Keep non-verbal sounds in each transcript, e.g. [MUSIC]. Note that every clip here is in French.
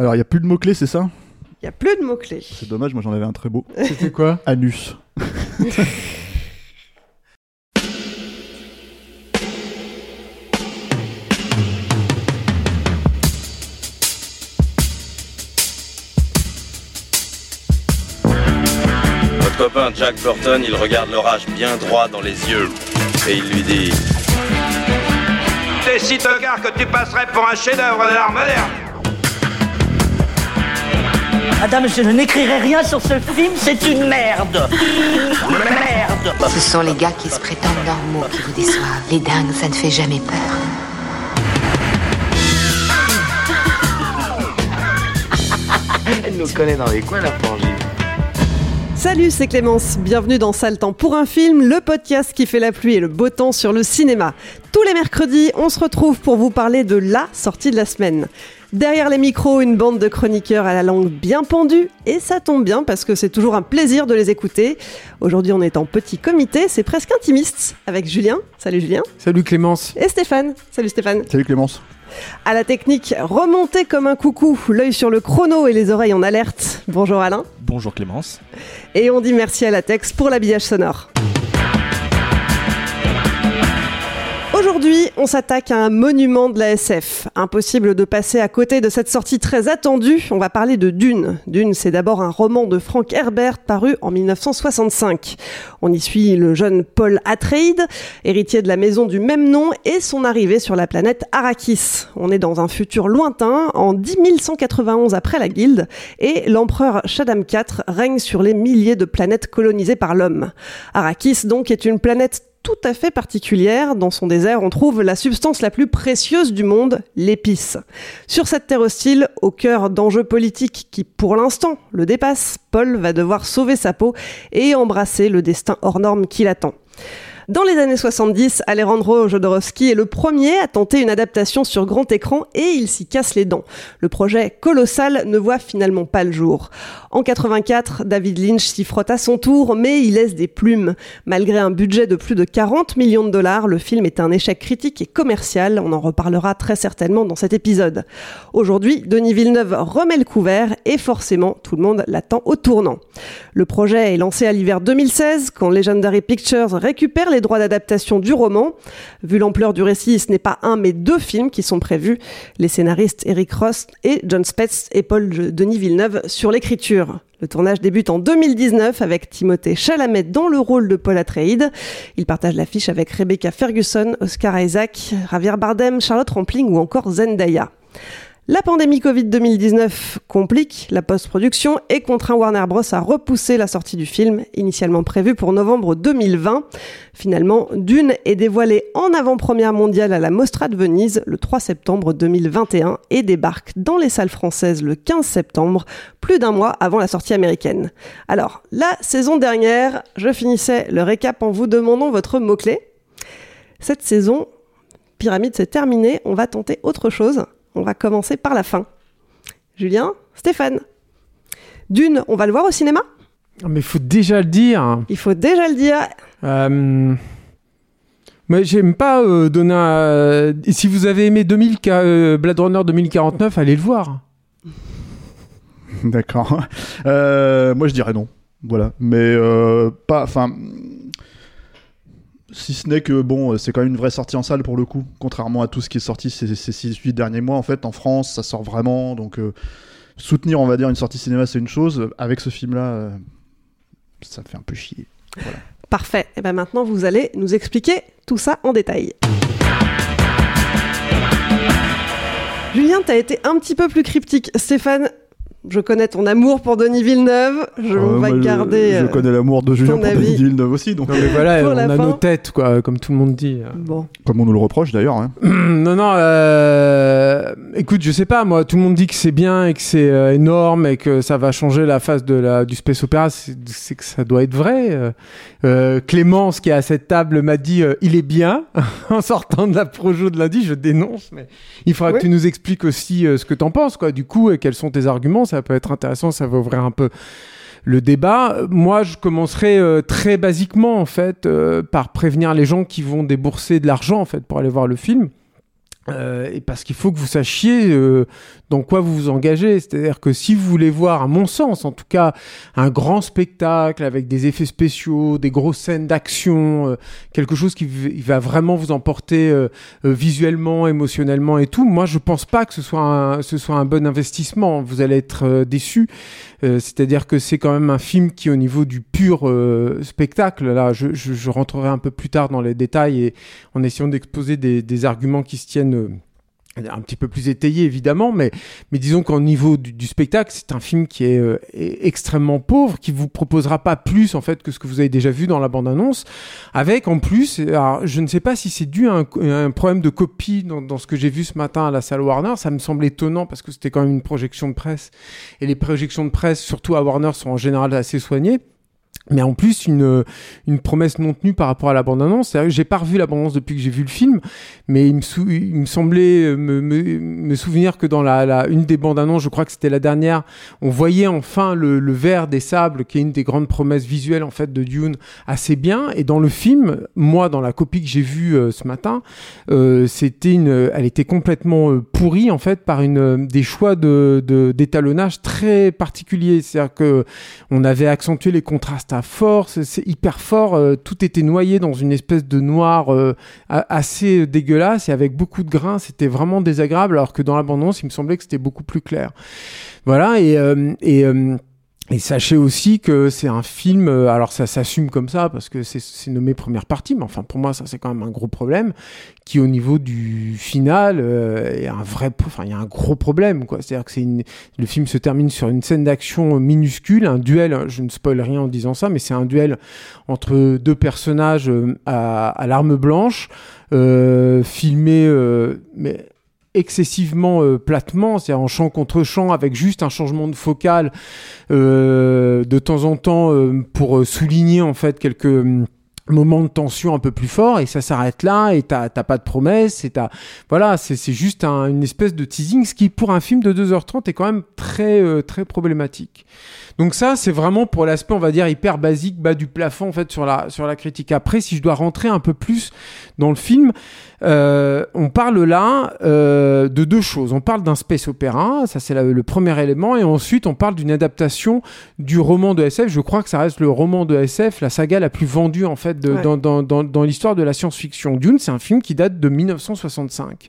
Alors, il n'y a plus de mots-clés, c'est ça? Il n'y a plus de mots-clés. C'est dommage, moi j'en avais un très beau. C'était quoi? Anus. Votre copain Jack Burton, il regarde l'orage bien droit dans les yeux et il lui dit T'es si tocard que tu passerais pour un chef-d'œuvre de l'art moderne. Madame, je n'écrirai rien sur ce film, c'est une merde Merde Ce sont les gars qui se prétendent normaux qui vous déçoivent. Les dingues, ça ne fait jamais peur. Elle nous connaît dans les coins la frangine. Salut, c'est Clémence. Bienvenue dans Sale Temps pour un film, le podcast qui fait la pluie et le beau temps sur le cinéma. Tous les mercredis, on se retrouve pour vous parler de la sortie de la semaine. Derrière les micros, une bande de chroniqueurs à la langue bien pendue, et ça tombe bien parce que c'est toujours un plaisir de les écouter. Aujourd'hui, on est en petit comité, c'est presque intimiste, avec Julien. Salut Julien. Salut Clémence. Et Stéphane. Salut Stéphane. Salut Clémence. À la technique, remonté comme un coucou, l'œil sur le chrono et les oreilles en alerte. Bonjour Alain. Bonjour Clémence. Et on dit merci à la Tex pour l'habillage sonore. Aujourd'hui, on s'attaque à un monument de la SF. Impossible de passer à côté de cette sortie très attendue. On va parler de Dune. Dune, c'est d'abord un roman de Frank Herbert paru en 1965. On y suit le jeune Paul Atreides, héritier de la maison du même nom, et son arrivée sur la planète Arrakis. On est dans un futur lointain, en 10191 après la Guilde, et l'empereur Shaddam IV règne sur les milliers de planètes colonisées par l'homme. Arrakis, donc, est une planète tout à fait particulière. Dans son désert, on trouve la substance la plus précieuse du monde, l'épice. Sur cette terre hostile, au cœur d'enjeux politiques qui, pour l'instant, le dépassent, Paul va devoir sauver sa peau et embrasser le destin hors norme qui l'attend. Dans les années 70, Alejandro Jodorowsky est le premier à tenter une adaptation sur grand écran et il s'y casse les dents. Le projet colossal ne voit finalement pas le jour. En 84, David Lynch s'y frotte à son tour, mais il laisse des plumes. Malgré un budget de plus de 40 millions de dollars, le film est un échec critique et commercial. On en reparlera très certainement dans cet épisode. Aujourd'hui, Denis Villeneuve remet le couvert et forcément, tout le monde l'attend au tournant. Le projet est lancé à l'hiver 2016 quand Legendary Pictures récupère les droits d'adaptation du roman. Vu l'ampleur du récit, ce n'est pas un mais deux films qui sont prévus. Les scénaristes Eric Ross et John Spetz et Paul Denis Villeneuve sur l'écriture. Le tournage débute en 2019 avec Timothée Chalamet dans le rôle de Paul Atreides. Il partage l'affiche avec Rebecca Ferguson, Oscar Isaac, Javier Bardem, Charlotte Rampling ou encore Zendaya. La pandémie Covid-2019 complique la post-production et contraint Warner Bros. à repousser la sortie du film, initialement prévue pour novembre 2020. Finalement, Dune est dévoilée en avant-première mondiale à la Mostra de Venise le 3 septembre 2021 et débarque dans les salles françaises le 15 septembre, plus d'un mois avant la sortie américaine. Alors, la saison dernière, je finissais le récap en vous demandant votre mot-clé. Cette saison, Pyramide, c'est terminé, on va tenter autre chose. On va commencer par la fin. Julien, Stéphane. Dune, on va le voir au cinéma? Mais il faut déjà le dire. Il faut déjà le dire. Euh... Mais j'aime pas euh, donner un... Si vous avez aimé 2000, euh, Blade Runner 2049, allez le voir. [LAUGHS] D'accord. Euh, moi, je dirais non. Voilà. Mais euh, pas. Enfin. Si ce n'est que bon, c'est quand même une vraie sortie en salle pour le coup, contrairement à tout ce qui est sorti ces, ces 6-8 derniers mois. En fait, en France, ça sort vraiment. Donc, euh, soutenir, on va dire, une sortie cinéma, c'est une chose. Avec ce film-là, euh, ça me fait un peu chier. Parfait. Et ben maintenant, vous allez nous expliquer tout ça en détail. Julien, t'as été un petit peu plus cryptique. Stéphane, je connais ton amour pour Denis Villeneuve. Je Euh, vais moi, garder. Je, je euh, connais l'amour de Julien pour avis. Denis Villeneuve aussi, donc Non mais voilà, Pour on a fin. nos têtes, quoi, comme tout le monde dit. Bon. comme on nous le reproche d'ailleurs. hein. [CLEARS THROAT] non, non, euh, écoute, je sais pas, moi, tout le monde dit que c'est bien et que c'est euh, énorme et que ça va changer la face de la, du space opéra. C'est que ça doit être vrai. Euh, euh, Clémence, qui est à cette table, m'a dit euh, il est bien. [LAUGHS] en sortant de la projo de lundi, je dénonce, mais il faudra Oui. que tu nous expliques aussi euh, ce que t'en penses, quoi. Du coup, et quels sont tes arguments. Ça peut être intéressant, ça va ouvrir un peu le débat. Moi, je commencerai euh, très basiquement, en fait, euh, par prévenir les gens qui vont débourser de l'argent, en fait, pour aller voir le film. Euh, et parce qu'il faut que vous sachiez euh, dans quoi vous vous engagez. C'est-à-dire que si vous voulez voir, à mon sens en tout cas, un grand spectacle avec des effets spéciaux, des grosses scènes d'action, euh, quelque chose qui va vraiment vous emporter euh, euh, visuellement, émotionnellement et tout, moi je pense pas que ce soit un, ce soit un bon investissement. Vous allez être euh, déçus. Euh, C'est-à-dire que c'est quand même un film qui, au niveau du pur spectacle, là, je, je, je rentrerai un peu plus tard dans les détails et en essayant d'exposer des, des arguments qui se tiennent un petit peu plus étayés évidemment, mais, mais disons qu'au niveau du, spectacle, c'est un film qui est euh, e- extrêmement pauvre, qui vous proposera pas plus en fait que ce que vous avez déjà vu dans la bande-annonce, avec en plus, alors, je ne sais pas si c'est dû à un, à un problème de copie dans, dans ce que j'ai vu ce matin à la salle Warner, ça me semble étonnant parce que c'était quand même une projection de presse, et les projections de presse, surtout à Warner, sont en général assez soignées. Mais en plus, une, une promesse non tenue par rapport à la bande-annonce. J'ai pas revu la bande-annonce depuis que j'ai vu le film, mais il me, semblait euh, me, souvenir que dans la, une des bandes-annonces, je crois que c'était la dernière, on voyait enfin le, le vert des sables, qui est une des grandes promesses visuelles en fait de Dune, assez bien. Et dans le film, moi, dans la copie que j'ai vue euh, ce matin, euh, c'était une, elle était complètement euh, pourrie en fait par une euh, des choix de- d'étalonnage très particuliers. C'est-à-dire que on avait accentué les contrastes fort, c'est hyper fort, euh, tout était noyé dans une espèce de noir euh, assez dégueulasse et avec beaucoup de grains, c'était vraiment désagréable, alors que dans l'abondance, il me semblait que c'était beaucoup plus clair. Voilà, et, euh, et, euh, et sachez aussi que c'est un film, euh, alors ça s'assume comme ça parce que c'est- nommé première partie, mais enfin pour moi ça c'est quand même un gros problème qui au niveau du final euh, est un vrai, enfin il y a un gros problème quoi. C'est-à-dire que c'est le film se termine sur une scène d'action minuscule, un duel. Je ne spoil rien en disant ça, mais c'est un duel entre deux personnages euh, à, à l'arme blanche, euh, filmé euh, mais excessivement euh, platement, c'est-à-dire en champ contre champ, avec juste un changement de focale euh, de temps en temps euh, pour souligner en fait quelques hum, moments de tension un peu plus forts et ça s'arrête là et t'as pas de promesse et t'as voilà c'est juste un- une espèce de teasing ce qui pour un film de 2h30 est quand même très très problématique. Donc ça c'est vraiment pour l'aspect on va dire hyper basique bas du plafond en fait sur la sur la critique. Après si je dois rentrer un peu plus dans le film euh, on parle là euh, de deux choses. On parle d'un space opéra, ça c'est le premier élément, et ensuite on parle d'une adaptation du roman de SF. Je crois que ça reste le roman de SF, la saga la plus vendue en fait de- Ouais. dans, dans, dans, dans l'histoire de la science-fiction. Dune, c'est un film qui date de 1965.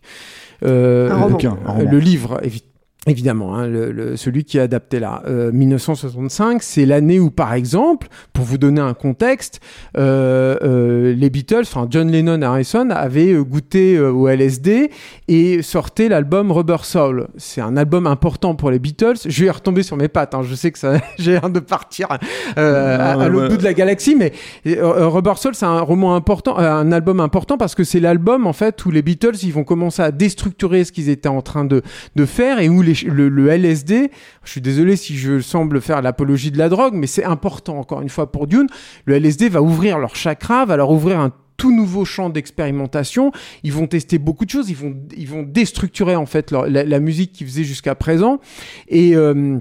Euh, Un roman. Bouquin, un roman. le livre, évi- évidemment, hein, le, le- celui qui est adapté là. Euh, 1965, c'est l'année où, par exemple, pour vous donner un contexte, euh, euh, les Beatles, enfin John Lennon et Harrison, avaient euh, goûté euh, au LSD et sortaient l'album Rubber Soul. C'est un album important pour les Beatles. Je vais retomber sur mes pattes. hein. Je sais que ça, [LAUGHS] j'ai l'air de partir euh, à, l'autre ouais. bout de la galaxie, mais Rubber Soul, c'est un roman important, un album important parce que c'est l'album en fait où les Beatles ils vont commencer à déstructurer ce qu'ils étaient en train de de faire et où les, le, LSD, je suis désolé si je semble faire l'apologie de la drogue, mais c'est important encore une fois pour Dune. Le LSD va ouvrir leur chakra, va leur ouvrir un tout nouveau champ d'expérimentation. Ils vont tester beaucoup de choses. Ils vont, ils vont déstructurer en fait la, la musique qu'ils faisaient jusqu'à présent. Et euh,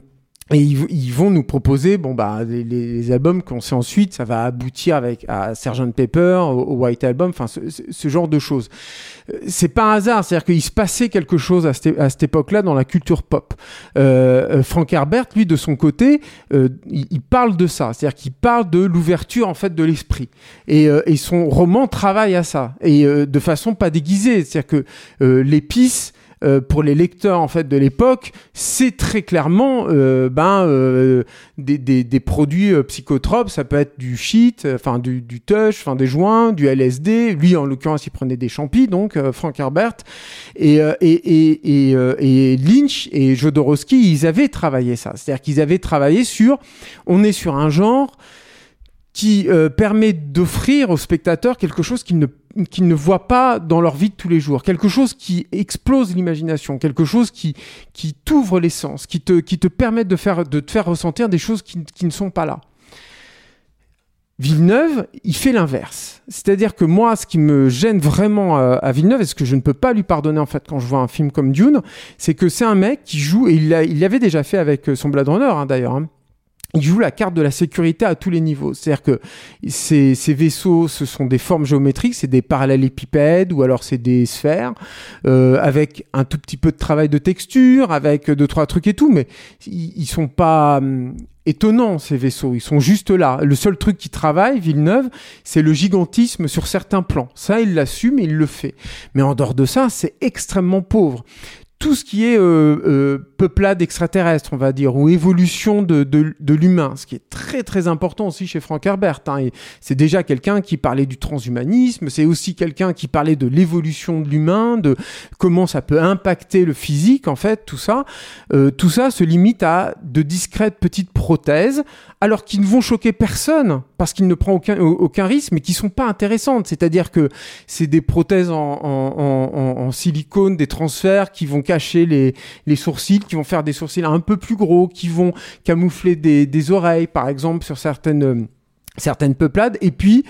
et ils, ils vont nous proposer, bon bah les, les- albums qu'on sait ensuite, ça va aboutir avec à Sgt Pepper, au, White Album, enfin ce, ce- genre de choses. Euh, C'est pas un hasard, c'est-à-dire qu'il se passait quelque chose à cette, à cette époque-là dans la culture pop. Euh, euh, Frank Herbert, lui, de son côté, euh, il, il parle de ça, c'est-à-dire qu'il parle de l'ouverture en fait de l'esprit. Et, euh, et son roman travaille à ça, et euh, de façon pas déguisée, c'est-à-dire que l'épice euh, pour les lecteurs en fait de l'époque, c'est très clairement euh, ben euh, des, des, des produits euh, psychotropes. Ça peut être du shit, euh, enfin du, du tush, enfin des joints, du LSD. Lui en l'occurrence, il prenait des champis, donc Frank Herbert et et et, et, et Lynch et Jodorowsky, ils avaient travaillé ça. C'est-à-dire qu'ils avaient travaillé sur, on est sur un genre qui permet d'offrir au spectateur quelque chose qu'il ne qu'ils ne voient pas dans leur vie de tous les jours, quelque chose qui explose l'imagination, quelque chose qui, qui t'ouvre les sens, qui te, qui te permet de, faire, de te faire ressentir des choses qui, qui ne sont pas là. Villeneuve, il fait l'inverse. C'est-à-dire que moi, ce qui me gêne vraiment euh, à Villeneuve, et ce que je ne peux pas lui pardonner en fait quand je vois un film comme Dune, c'est que c'est un mec qui joue, et il l'avait déjà fait avec euh, son Blade Runner hein, d'ailleurs, hein. Il joue la carte de la sécurité à tous les niveaux. C'est-à-dire que ces, vaisseaux, ce sont des formes géométriques, c'est des parallélépipèdes ou alors c'est des sphères, euh, avec un tout petit peu de travail de texture, avec deux, trois trucs et tout, mais ils, ils sont pas hum, étonnants ces vaisseaux. Ils sont juste là. Le seul truc qui travaille, Villeneuve, c'est le gigantisme sur certains plans. Ça, il l'assume et il le fait. Mais en dehors de ça, c'est extrêmement pauvre tout ce qui est euh, euh, peuplade extraterrestre, on va dire, ou évolution de, de, l'humain, ce qui est très très important aussi chez Frank Herbert. Hein. C'est déjà quelqu'un qui parlait du transhumanisme, c'est aussi quelqu'un qui parlait de l'évolution de l'humain, de comment ça peut impacter le physique, en fait, tout ça. Euh, tout ça se limite à de discrètes petites prothèses, alors qu'ils ne vont choquer personne, parce qu'il ne prend aucun, risque, mais qui sont pas intéressantes. C'est-à-dire que c'est des prothèses en, silicone, des transferts qui vont cacher les, sourcils, qui vont faire des sourcils un peu plus gros, qui vont camoufler des, des oreilles, par exemple, sur certaines certaines peuplades et puis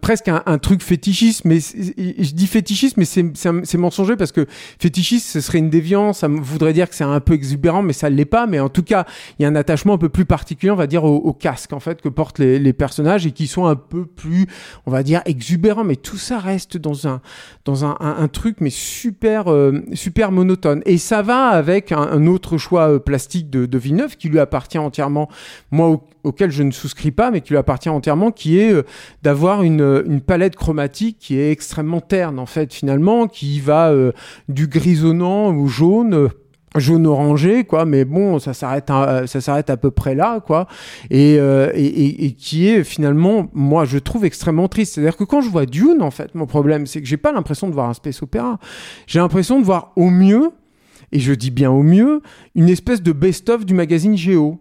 presque un, truc fétichiste mais je dis fétichiste mais c'est mensonger parce que fétichiste ce serait une déviance ça voudrait dire que c'est un peu exubérant mais ça l'est pas mais en tout cas il y a un attachement un peu plus particulier on va dire au, casque en fait que portent les, personnages et qui sont un peu plus on va dire exubérants mais tout ça reste dans un dans un, truc mais super euh, super monotone. Et ça va avec un, autre choix euh, plastique de, Villeneuve qui lui appartient entièrement moi au, auquel je ne souscris pas mais qui lui appartient entièrement, qui est euh, d'avoir une, une, palette chromatique qui est extrêmement terne en fait finalement, qui va euh, du grisonnant au jaune euh, jaune orangé quoi. Mais bon ça s'arrête à, ça s'arrête à peu près là quoi. Et, euh, et, et, qui est finalement moi je trouve extrêmement triste. C'est à dire que quand je vois Dune en fait mon problème c'est que j'ai pas l'impression de voir un space opéra. J'ai l'impression de voir au mieux et je dis bien au mieux une espèce de best-of du magazine Géo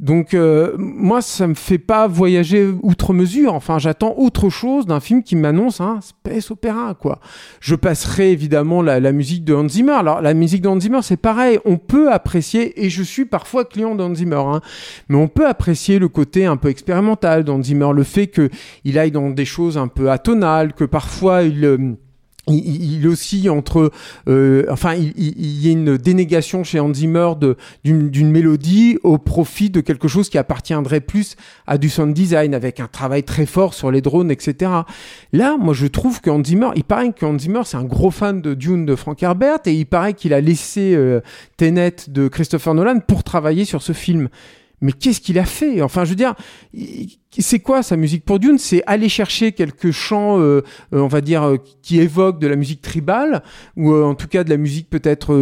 donc euh, moi, ça me fait pas voyager outre mesure. Enfin, j'attends autre chose d'un film qui m'annonce un space opéra, quoi. Je passerai évidemment la, la, musique de Hans Zimmer. Alors la musique de Hans Zimmer, c'est pareil. On peut apprécier, et je suis parfois client de Hans Zimmer, hein, mais on peut apprécier le côté un peu expérimental d'Hans Zimmer, le fait que il aille dans des choses un peu atonales, que parfois il euh, il, il oscille entre, euh, enfin, il, il, y a une dénégation chez Hans Zimmer d'une mélodie au profit de quelque chose qui appartiendrait plus à du sound design, avec un travail très fort sur les drones, etc. Là, moi, je trouve que Hans Zimmer, il paraît que Hans Zimmer, c'est un gros fan de Dune de Frank Herbert, et il paraît qu'il a laissé euh, Tenet de Christopher Nolan pour travailler sur ce film mais qu'est-ce qu'il a fait? Enfin, je veux dire, c'est quoi sa musique pour Dune? C'est aller chercher quelques chants, euh, euh, on va dire, euh, qui évoquent de la musique tribale, ou euh, en tout cas de la musique peut-être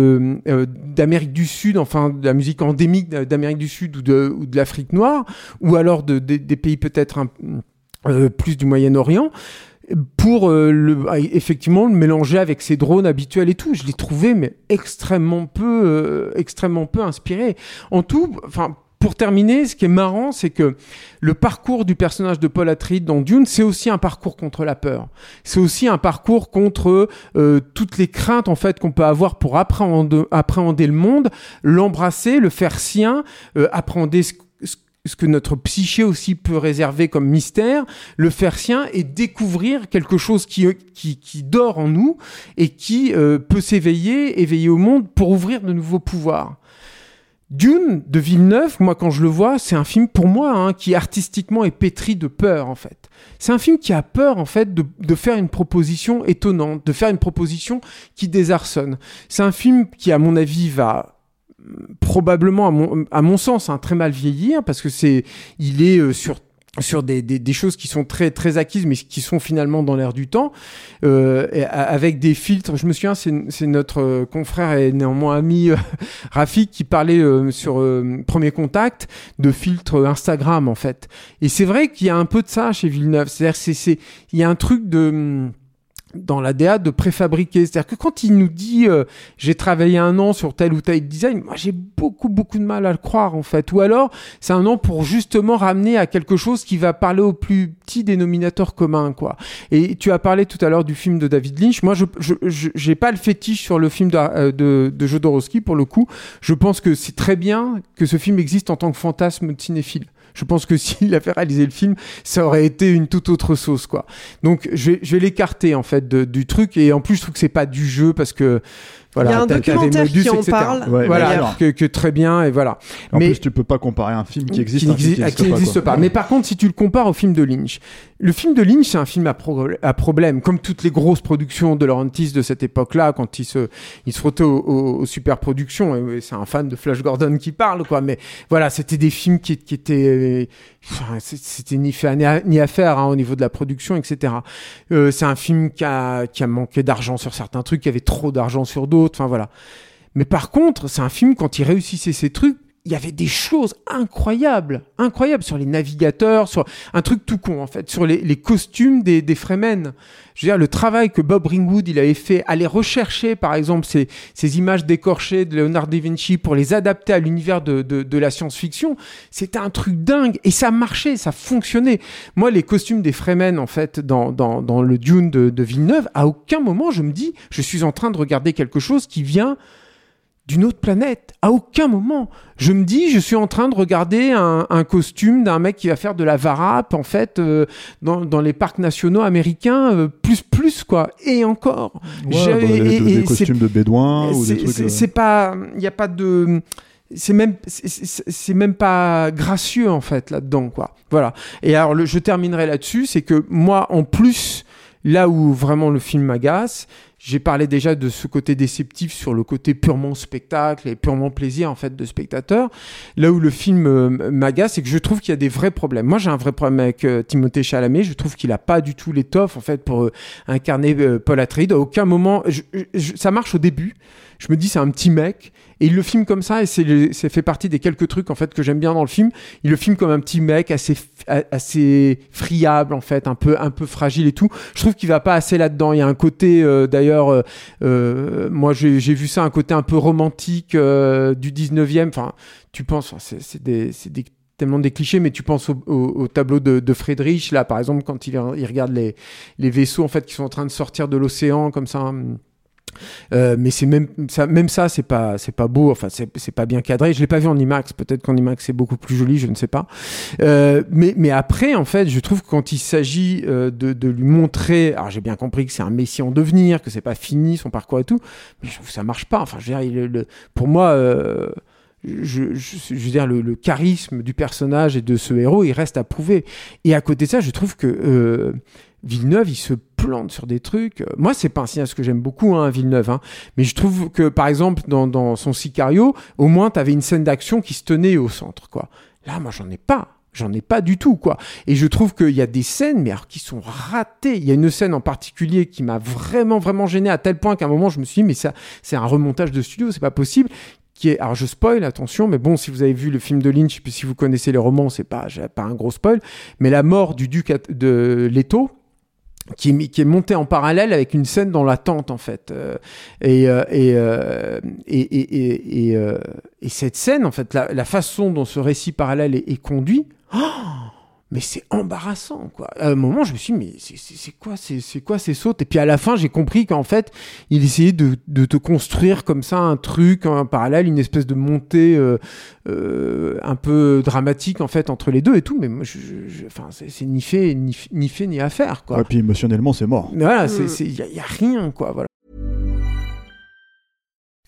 d'Amérique du Sud, enfin de la musique endémique d'Amérique du Sud ou de, ou de l'Afrique noire, ou alors de, de des pays peut-être plus du Moyen-Orient pour euh, le, effectivement le mélanger avec ses drones habituels et tout. Je l'ai trouvé mais extrêmement peu, euh, extrêmement peu inspiré. En tout, enfin pour terminer, ce qui est marrant, c'est que le parcours du personnage de Paul Atreides dans Dune, c'est aussi un parcours contre la peur. C'est aussi un parcours contre euh, toutes les craintes en fait qu'on peut avoir pour appréhender, le monde, l'embrasser, le faire sien, euh, appréhender ce, que notre psyché aussi peut réserver comme mystère, le faire sien et découvrir quelque chose qui dort en nous et qui euh, peut s'éveiller, éveiller au monde pour ouvrir de nouveaux pouvoirs. Dune de Villeneuve, moi quand je le vois, c'est un film pour moi hein, qui artistiquement est pétri de peur en fait. C'est un film qui a peur en fait de, de, faire une proposition étonnante, de faire une proposition qui désarçonne. C'est un film qui à mon avis va probablement à mon, à mon sens hein, très mal vieillir parce que c'est il est euh, sur sur des, des, des, choses qui sont très très acquises mais qui sont finalement dans l'air du temps euh, avec des filtres. Je me souviens c'est notre euh, confrère et néanmoins ami euh, [LAUGHS] Rafik qui parlait euh, sur euh, premier contact de filtres Instagram en fait. Et c'est vrai qu'il y a un peu de ça chez Villeneuve. C'est-à-dire c'est il y a un truc de dans la DA de préfabriquer. C'est-à-dire que quand il nous dit euh, j'ai travaillé un an sur tel ou tel design, moi j'ai beaucoup beaucoup de mal à le croire en fait. Ou alors c'est un an pour justement ramener à quelque chose qui va parler au plus petit dénominateur commun quoi. Et tu as parlé tout à l'heure du film de David Lynch. Moi je j'ai pas le fétiche sur le film de, euh, de, de Jodorowsky pour le coup. Je pense que c'est très bien que ce film existe en tant que fantasme de cinéphile. Je pense que [LAUGHS] s'il avait réalisé le film, ça aurait été une toute autre sauce, quoi. Donc, je vais, l'écarter, en fait, du truc. Et en plus, je trouve que c'est pas du jeu parce que, voilà. Il y a un documentaire modus, qui en etc. parle, Ouais, voilà. Que, que très bien, et voilà. En Mais- plus, tu peux pas comparer un film qui existe qui n'existe qui pas. Mais par contre, si tu le compares au film de Lynch, le film de Lynch, c'est un film à, pro- à problème, comme toutes les grosses productions de Laurentis de cette époque-là, quand il se, il se frottait aux, aux- aux super productions. Et, c'est un fan de Flash Gordon qui parle, quoi. Mais voilà, c'était des films qui, qui étaient, c'était ni fait ni à, faire hein, au niveau de la production, etc. Euh, c'est un film qui a, qui a manqué d'argent sur certains trucs, qui avait trop d'argent sur d'autres. Enfin voilà. Mais par contre, c'est un film, quand il réussissait ses trucs, il y avait des choses incroyables, incroyables sur les navigateurs, sur un truc tout con en fait, sur les, costumes des, des Fremen. Je veux dire, le travail que Bob Ringwood il avait fait, aller rechercher par exemple ces, images décorchées de Leonardo da Vinci pour les adapter à l'univers de, la science-fiction, c'était un truc dingue et ça marchait, ça fonctionnait. Moi, les costumes des Fremen en fait dans, le Dune de Villeneuve, à aucun moment je me dis, je suis en train de regarder quelque chose qui vient d'une autre planète. À aucun moment. Je me dis, je suis en train de regarder un, un costume d'un mec qui va faire de la varap, en fait, euh, dans, dans les parcs nationaux américains, euh, plus, plus, quoi. Et encore. Ouais, bah, les- et- des et costumes de bédouins ou des c'est- trucs. c'est- euh, pas, il n'y a pas de, c'est même, c'est- même pas gracieux en fait là-dedans quoi. Voilà. Et alors le, je terminerai là-dessus, c'est que moi en plus, là où vraiment le film m'agace, j'ai parlé déjà de ce côté déceptif sur le côté purement spectacle et purement plaisir en fait de spectateur. Là où le film euh, m'agace, c'est que je trouve qu'il y a des vrais problèmes. Moi, j'ai un vrai problème avec euh, Timothée Chalamet. Je trouve qu'il a pas du tout l'étoffe en fait pour euh, incarner Paul Atreides. À aucun moment, ça marche au début. Je me dis c'est un petit mec et il le filme comme ça et c'est fait partie des quelques trucs en fait que j'aime bien dans le film. Il le filme comme un petit mec assez assez friable en fait, un peu un peu fragile et tout. Je trouve qu'il va pas assez là-dedans. Il y a un côté euh, euh, euh, moi j'ai vu ça un côté un peu romantique euh, du 19e enfin tu penses c'est tellement des clichés, mais tu penses au, au- au tableau de, Friedrich, là, par exemple, quand il, regarde les, vaisseaux, en fait, qui sont en train de sortir de l'océan, comme ça. hum. Euh, mais c'est même ça, même ça, c'est pas, c'est pas beau. Enfin, c'est c'est pas bien cadré. Je l'ai pas vu en IMAX. Peut-être qu'en IMAX c'est beaucoup plus joli. Je ne sais pas. Euh, mais, mais après, en fait, je trouve que quand il s'agit euh, de, de lui montrer, alors j'ai bien compris que c'est un messie en devenir, que c'est pas fini son parcours et tout, mais je trouve que ça marche pas. Enfin, je veux dire, pour moi. je, veux dire, le, le charisme du personnage et de ce héros, il reste à prouver. Et à côté de ça, je trouve que Villeneuve, il se plante sur des trucs. Moi, c'est pas un cinéaste que j'aime beaucoup, hein, Villeneuve. Hein. Mais je trouve que, par exemple, dans, son Sicario, au moins, tu avais une scène d'action qui se tenait au centre. quoi. Là, moi, j'en ai pas. J'en ai pas du tout, quoi. Et je trouve qu'il y a des scènes, mais alors qui sont ratées. Il y a une scène en particulier qui m'a vraiment, vraiment gêné à tel point qu'à un moment, je me suis dit, mais ça, c'est un remontage de studio, c'est pas possible. Qui est, alors je spoil, attention, mais bon, si vous avez vu le film de Lynch, puis si vous connaissez les romans, c'est pas, pas un gros spoil. Mais la mort du duc de Leto, qui est, qui est monté en parallèle avec une scène dans la tente en fait Euh, et euh, et, euh, et et, euh, et cette scène en fait la, la façon dont ce récit parallèle est, est conduit oh mais c'est embarrassant quoi à un moment je me suis dit mais c'est- quoi c'est c'est quoi ces sautes? Et puis à la fin j'ai compris qu'en fait il essayait de, de te construire comme ça un truc en parallèle une espèce de montée euh, euh, un peu dramatique en fait entre les deux et tout mais moi je, je- je- enfin c'est ni fait ni, ni fait ni à faire quoi Et puis émotionnellement, c'est mort. mais voilà, Mm. c'est- c'est- il y, a- il y a rien, quoi. Voilà.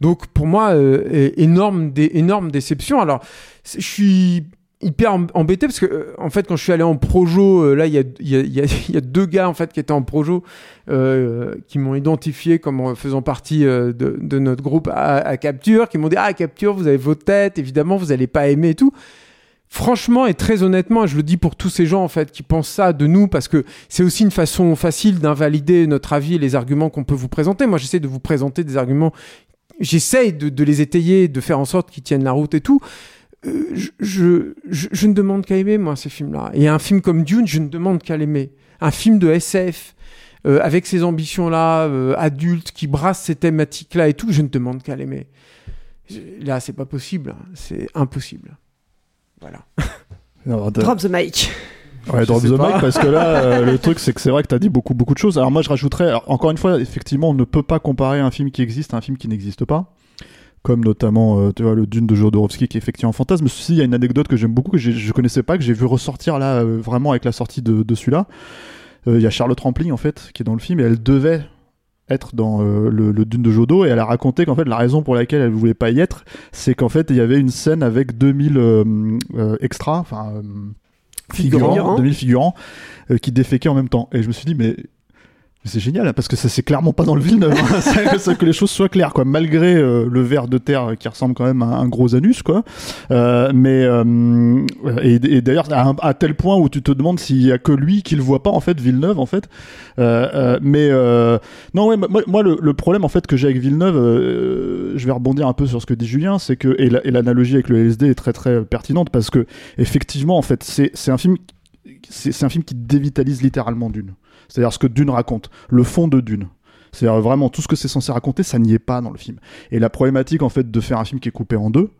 Donc pour moi, euh, énorme, dé- énorme déception. Alors, je suis hyper em- embêté parce que euh, en fait quand je suis allé en projo euh, là il y a, y, a, y, a, [LAUGHS] y a deux gars en fait qui étaient en projo euh, qui m'ont identifié comme en faisant partie euh, de, de notre groupe à, à Capture qui m'ont dit ah Capture vous avez vos têtes évidemment vous allez pas aimer et tout franchement et très honnêtement je le dis pour tous ces gens en fait qui pensent ça de nous parce que c'est aussi une façon facile d'invalider notre avis et les arguments qu'on peut vous présenter moi j'essaie de vous présenter des arguments j'essaye de, de les étayer de faire en sorte qu'ils tiennent la route et tout euh, je, je, je, je ne demande qu'à aimer, moi, ces films-là. Et un film comme Dune, je ne demande qu'à l'aimer. Un film de SF, euh, avec ces ambitions-là, euh, adultes, qui brassent ces thématiques-là et tout, je ne demande qu'à l'aimer. Là, c'est pas possible. hein. C'est impossible. Voilà. [LAUGHS] Drop the mic. Ouais, Je drop the pas. mic parce que là, euh, le [LAUGHS] truc c'est que c'est vrai que t'as dit beaucoup beaucoup de choses. Alors moi je rajouterais, alors, encore une fois, effectivement, on ne peut pas comparer un film qui existe à un film qui n'existe pas. Comme notamment, euh, tu vois, le Dune de Jodorowsky qui est effectivement un fantasme. Ceci, il y a une anecdote que j'aime beaucoup, que je connaissais pas, que j'ai vu ressortir là, euh, vraiment avec la sortie de, de celui-là. Euh, Il y a Charlotte Rampling, en fait, qui est dans le film, et elle devait être dans euh, le, le Dune de Jodo, et elle a raconté qu'en fait, la raison pour laquelle elle voulait pas y être, c'est qu'en fait, il y avait une scène avec 2000 euh, euh, extras, enfin, euh, figurants, Figurants. 2000 figurants, qui déféquaient en même temps. Et je me suis dit, mais c'est génial hein, parce que ça c'est clairement pas dans le Villeneuve hein. [LAUGHS] Que les choses soient claires quoi. Malgré euh, le ver de terre qui ressemble quand même à un gros anus quoi. Euh, mais euh, et, et d'ailleurs à, tel point où tu te demandes s'il y a que lui qui le voit pas en fait Villeneuve en fait. Euh, euh, mais euh, non ouais moi, moi, le, le problème en fait que j'ai avec Villeneuve euh, je vais rebondir un peu sur ce que dit Julien c'est que et la- et l'analogie avec le LSD est très très pertinente parce que effectivement en fait c'est c'est un film c'est c'est un film qui dévitalise littéralement Dune c'est-à-dire ce que Dune raconte, le fond de Dune. C'est-à-dire vraiment tout ce que c'est censé raconter, ça n'y est pas dans le film. Et la problématique en fait de faire un film qui est coupé en deux,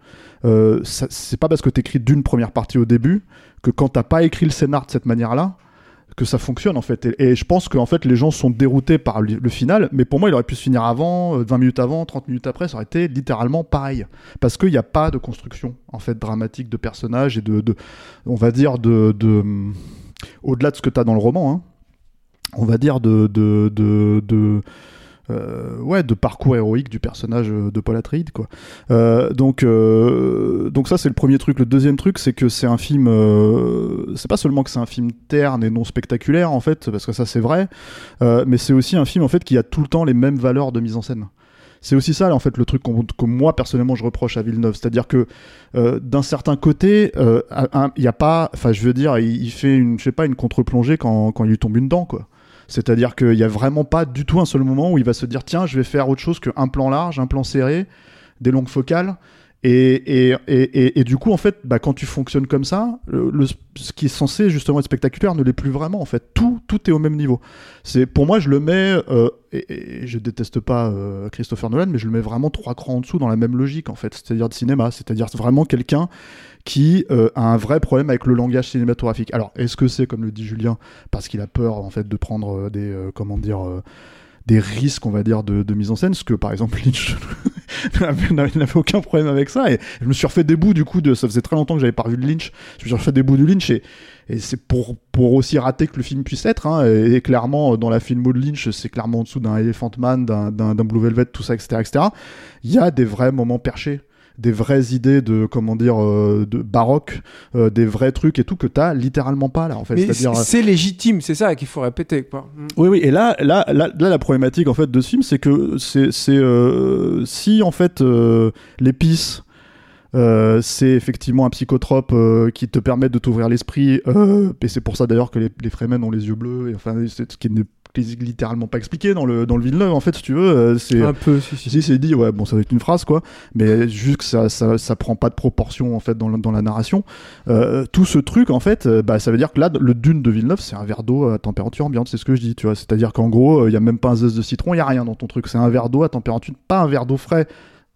euh, c'est pas parce que t'écris d'une première partie au début que quand t'as pas écrit le scénar de cette manière-là que ça fonctionne en fait. Et, je pense qu'en fait les gens sont déroutés par le, final, mais pour moi il aurait pu se finir avant, euh, 20 minutes avant, 30 minutes après, ça aurait été littéralement pareil. Parce qu'il n'y a pas de construction en fait dramatique de personnages et de, on va dire de, de hum, au-delà de ce que t'as dans le roman, hein, on va dire de de de, euh, ouais de parcours héroïque du personnage de Paul Atreides quoi. Euh, donc euh, donc ça c'est le premier truc. Le deuxième truc c'est que c'est un film. euh, c'est pas seulement que c'est un film terne et non spectaculaire en fait parce que ça c'est vrai, euh, mais c'est aussi un film en fait qui a tout le temps les mêmes valeurs de mise en scène. C'est aussi ça, en fait, le truc que moi personnellement je reproche à Villeneuve, c'est-à-dire que euh, d'un certain côté, euh, il y a pas, enfin, je veux dire, il, il fait une, je sais pas, une contre-plongée quand, quand il lui tombe une dent, quoi. C'est-à-dire qu'il y a vraiment pas du tout un seul moment où il va se dire, tiens, je vais faire autre chose qu'un plan large, un plan serré, des longues focales. Et, et, et, et, du coup, en fait, bah, quand tu fonctionnes comme ça, le- ce qui est censé justement être spectaculaire ne l'est plus vraiment. En fait, tout, tout est au même niveau. C'est pour moi, je le mets, euh, et, je déteste pas euh, Christopher Nolan, mais je le mets vraiment trois crans en dessous dans la même logique, en fait, c'est-à-dire de cinéma, c'est-à-dire vraiment quelqu'un qui euh, a un vrai problème avec le langage cinématographique. Alors, est-ce que c'est, comme le dit Julien, parce qu'il a peur en fait de prendre des, comment dire, des risques, on va dire, de, de mise en scène, ce que par exemple [LAUGHS] Lynch n'avait aucun problème avec ça. Et je me suis refait des bouts du coup de, ça faisait très longtemps que j'avais pas revu de Lynch. Je me suis refait des bouts du Lynch et, et c'est pour pour aussi raté que le film puisse être. Hein, et, et clairement dans la filmo de Lynch, c'est clairement en dessous d'un Elephant Man, d'un Blue Velvet, tout ça, etc., etc. Il y a des vrais moments perchés des vraies idées de comment dire euh, de baroque euh, des vrais trucs et tout que t'as littéralement pas là en fait c'est-à-dire c'est légitime, c'est ça qu'il faut répéter. Quoi. Mm. oui, oui, et là, là, là, là, la problématique en fait de ce film, c'est que c'est, c'est euh, si en fait euh, l'épice, euh, c'est effectivement un psychotrope euh, qui te permet de t'ouvrir l'esprit, euh, et c'est pour ça d'ailleurs que les, les Fremen ont les yeux bleus, et enfin, c'est ce qui n'est littéralement pas expliqué dans le dans le Villeneuve en fait, si tu veux, c'est Un peu, si, si. si c'est dit, ouais, bon, ça va être une phrase, quoi. Mais juste que ça, ça, ça prend pas de proportion, en fait, dans, la- dans la narration. Tout ce truc, en fait, bah, ça veut dire que là, le dune de Villeneuve, c'est un verre d'eau à température ambiante, c'est ce que je dis, tu vois. C'est-à-dire qu'en gros, il y a même pas un zeste de citron, il y a rien dans ton truc. C'est un verre d'eau à température, pas un verre d'eau frais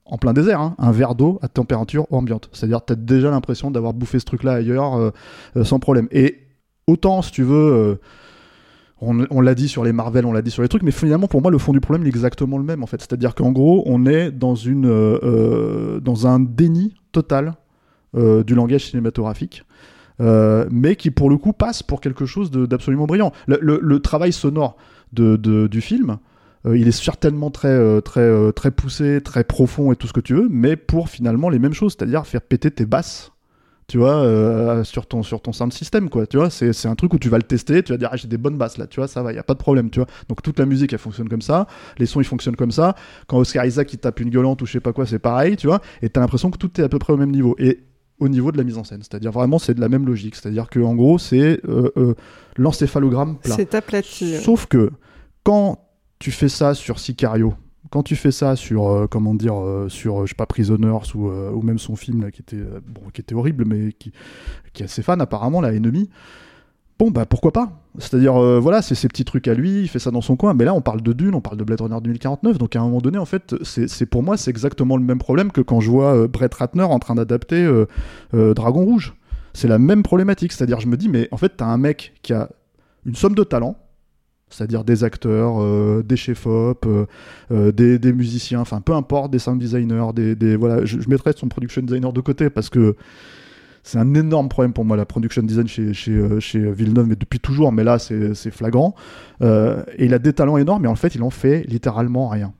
en plein désert, hein, un verre d'eau à température ambiante. C'est-à-dire, t'as déjà l'impression d'avoir bouffé ce truc-là ailleurs, euh, euh, sans problème. Et autant, si tu veux, euh, on, l'a dit sur les Marvel, on l'a dit sur les trucs, mais finalement pour moi le fond du problème est exactement le même en fait. C'est-à-dire qu'en gros on est dans une dans un déni total du langage cinématographique. mais qui pour le coup passe pour quelque chose d'absolument brillant. Le, travail sonore de- du film, euh, il est certainement très euh, très euh, très poussé, très profond et tout ce que tu veux, mais pour finalement les mêmes choses, c'est-à-dire faire péter tes basses tu vois, euh, sur ton sur ton sound system, quoi. Tu vois, c'est un truc où tu vas le tester, tu vas dire ah, j'ai des bonnes basses là, tu vois, ça va, y a pas de problème, tu vois. Donc toute la musique elle fonctionne comme ça, les sons ils fonctionnent comme ça. Quand Oscar Isaac il tape une gueulante ou je sais pas quoi, c'est pareil, tu vois. Et t'as l'impression que tout est à peu près au même niveau. Et au niveau de la mise en scène, c'est-à-dire vraiment c'est de la même logique, c'est-à-dire que en gros c'est euh, euh, l'encéphalogramme plat. C'est aplati. Sauf que quand tu fais ça sur Sicario, quand tu fais ça sur euh, comment dire euh, sur euh, je sais pas Prisoners ou, ou même son film là, qui était bon qui était horrible mais qui qui est assez fan apparemment la Enemy bon bah pourquoi pas? C'est-à-dire voilà c'est ces petits trucs à lui il fait ça dans son coin mais là on parle de Dune on parle de Blade Runner 2049 donc à un moment donné en fait c'est pour moi c'est exactement le même problème que quand je vois Brett Ratner en train d'adapter Dragon Rouge. C'est la même problématique c'est-à-dire je me dis mais en fait t'as un mec qui a une somme de talent c'est-à-dire des acteurs, euh, des chefs-op, euh, euh, des, musiciens, enfin peu importe, des sound designers, des, voilà, je, je mettrais son production designer de côté parce que c'est un énorme problème pour moi la production design chez, chez, chez Villeneuve, mais depuis toujours, mais là c'est flagrant. Et il a des talents énormes, mais en fait il en fait littéralement rien.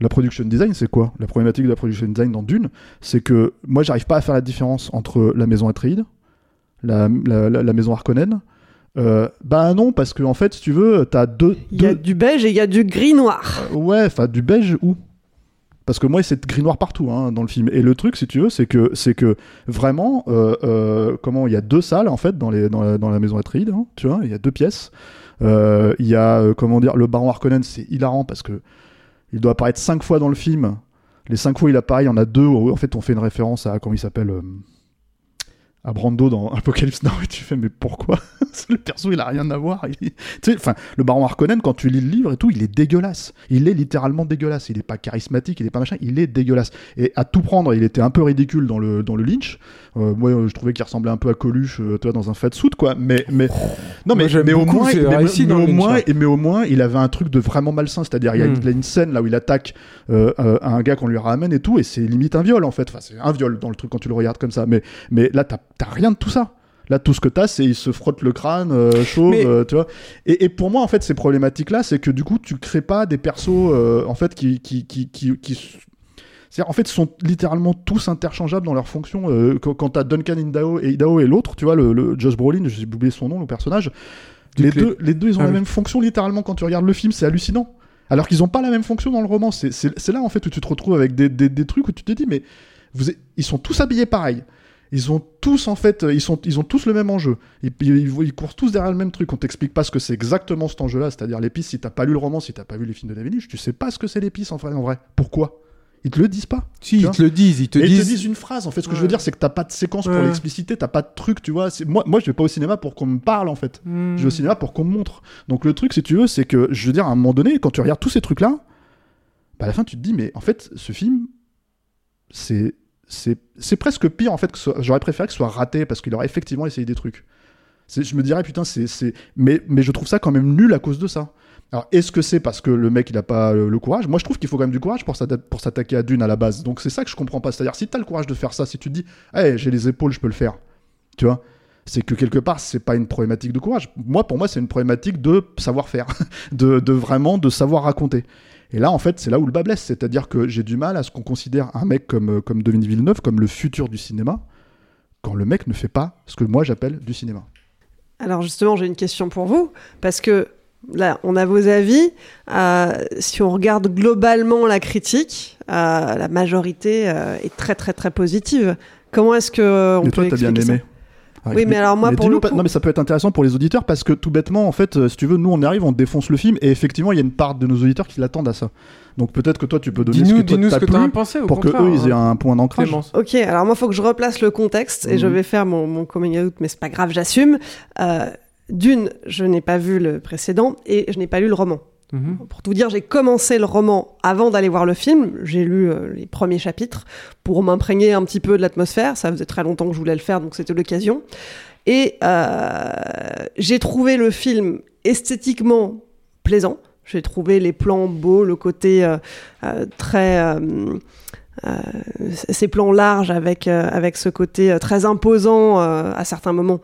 La production design, c'est quoi? La problématique de la production design dans Dune, c'est que moi j'arrive pas à faire la différence entre la maison Atreides, la, la, la, la maison Harkonnen. Euh, bah non, parce que en fait, si tu veux, t'as deux, Il y a deux- du beige et il y a du gris noir. euh, ouais, enfin du beige où? Parce que moi, c'est gris noir partout hein, dans le film. Et le truc, si tu veux, c'est que c'est que vraiment, euh, euh, comment il y a deux salles en fait dans les dans la, dans la maison Atreides, hein, tu vois, il y a deux pièces. Il y a comment dire, le baron Harkonnen, c'est hilarant parce que il doit apparaître cinq fois dans le film. Les cinq fois il apparaît, il y en a deux où en fait on fait une référence à comment il s'appelle. À Brando dans Apocalypse Now et tu fais mais pourquoi [LAUGHS] le perso il a rien à voir il- tu sais enfin le baron Harkonnen quand tu lis le livre et tout il est dégueulasse. Il est littéralement dégueulasse. Il est pas charismatique il est pas machin il est dégueulasse. Et à tout prendre il était un peu ridicule dans le dans le Lynch. Euh, moi je trouvais qu'il ressemblait un peu à Coluche euh, tu vois dans un fat suit quoi. Mais mais non mais mais au moins mais, au moins et mais au moins il avait un truc de vraiment malsain. C'est-à-dire il y a, Mm. y a une scène là où il attaque euh, euh, un gars qu'on lui ramène et tout et c'est limite un viol en fait. Enfin c'est un viol dans le truc quand tu le regardes comme ça. Mais mais là t'as t'as rien de tout ça Là, tout ce que t'as, c'est il se frotte le crâne, euh, chauve, Mais- euh, tu vois. Et, et pour moi, en fait, ces problématiques-là, c'est que du coup, tu crées pas des persos, euh, en fait, qui, qui, qui, qui, c'est-à-dire, en fait, sont littéralement tous interchangeables dans leur fonction. Euh, quand t'as Duncan Idaho et Idaho et l'autre, tu vois, le, le Josh Brolin, j'ai oublié son nom, le personnage. Les deux, les deux, ils ont Ah la oui. même fonction littéralement quand tu regardes le film, c'est hallucinant. Alors qu'ils ont pas la même fonction dans le roman. C'est- là en fait où tu te retrouves avec des, des, des trucs où tu te dis mais vous ils sont tous habillés pareil. Ils ont tous en fait, ils sont, ils ont tous le même enjeu. Ils, ils, ils courent tous derrière le même truc. On t'explique pas ce que c'est exactement cet enjeu-là, c'est-à-dire l'épice. Si t'as pas lu le roman, si t'as pas vu les films de David Lynch, tu sais pas ce que c'est l'épice en vrai. En vrai, pourquoi? Ils te le disent pas. Si, ils te le disent, ils te Et ils disent. te disent une phrase. En fait, ce que je veux dire, c'est que t'as pas de séquence pour Ouais. l'expliciter, t'as pas de truc, tu vois. Moi, moi, je vais pas au cinéma pour qu'on me parle en fait. Hmm. Je vais au cinéma pour qu'on me montre. Donc le truc, si tu veux, c'est que, je veux dire, à un moment donné, quand tu regardes tous ces trucs-là, bah, à la fin, tu te dis, mais en fait, ce film, c'est c'est presque pire en fait que j'aurais préféré que ce soit raté parce qu'il aurait effectivement essayé des trucs. Je me dirais putain c'est mais je trouve ça quand même nul à cause de ça. Alors est-ce que c'est parce que le mec il a pas euh, le courage? Moi je trouve qu'il faut quand même du courage pour s'atta- pour s'attaquer à Dune à la base. Donc c'est ça que je comprends pas. C'est-à-dire si t'as le courage de faire ça, si tu te dis hey, j'ai les épaules, je peux le faire, tu vois c'est que quelque part c'est pas une problématique de courage. Moi pour moi c'est une problématique de savoir-faire, [LAUGHS] de, de vraiment de savoir raconter. Et là, en fait, c'est là où le bas blesse. C'est-à-dire que j'ai du mal à ce qu'on considère un mec comme, euh, comme Denis Villeneuve comme le futur du cinéma, quand le mec ne fait pas ce que moi j'appelle du cinéma. Alors justement, j'ai une question pour vous, parce que là, on a vos avis. Euh, si on regarde globalement la critique, euh, la majorité euh, est très très très positive. Comment est-ce que on Et peut toi, t'as bien aimé. Ah, Oui, mais alors moi, pour dis-nous le coup- Non, mais ça peut être intéressant pour les auditeurs parce que tout bêtement, en fait, euh, si tu veux, nous on arrive, on défonce le film et effectivement, il y a une part de nos auditeurs qui l'attendent à ça. Donc peut-être que toi, tu peux donner ce Dis-nous que toi, dis-nous ce t'as que t'en as plu pensé, au pour que eux, ils aient hein. un point d'ancrage. Ok, alors moi, il faut que je replace le contexte et je vais faire mon, mon coming out, mais c'est pas grave, j'assume. Euh, D'une, je n'ai pas vu le précédent et je n'ai pas lu le roman. Mhm. Pour tout dire, j'ai commencé le roman avant d'aller voir le film. J'ai lu euh, les premiers chapitres pour m'imprégner un petit peu de l'atmosphère. Ça faisait très longtemps que je voulais le faire, donc c'était l'occasion. Et euh, j'ai trouvé le film esthétiquement plaisant. J'ai trouvé les plans beaux, le côté euh, très... ces plans larges avec, avec ce côté très imposant à certains moments.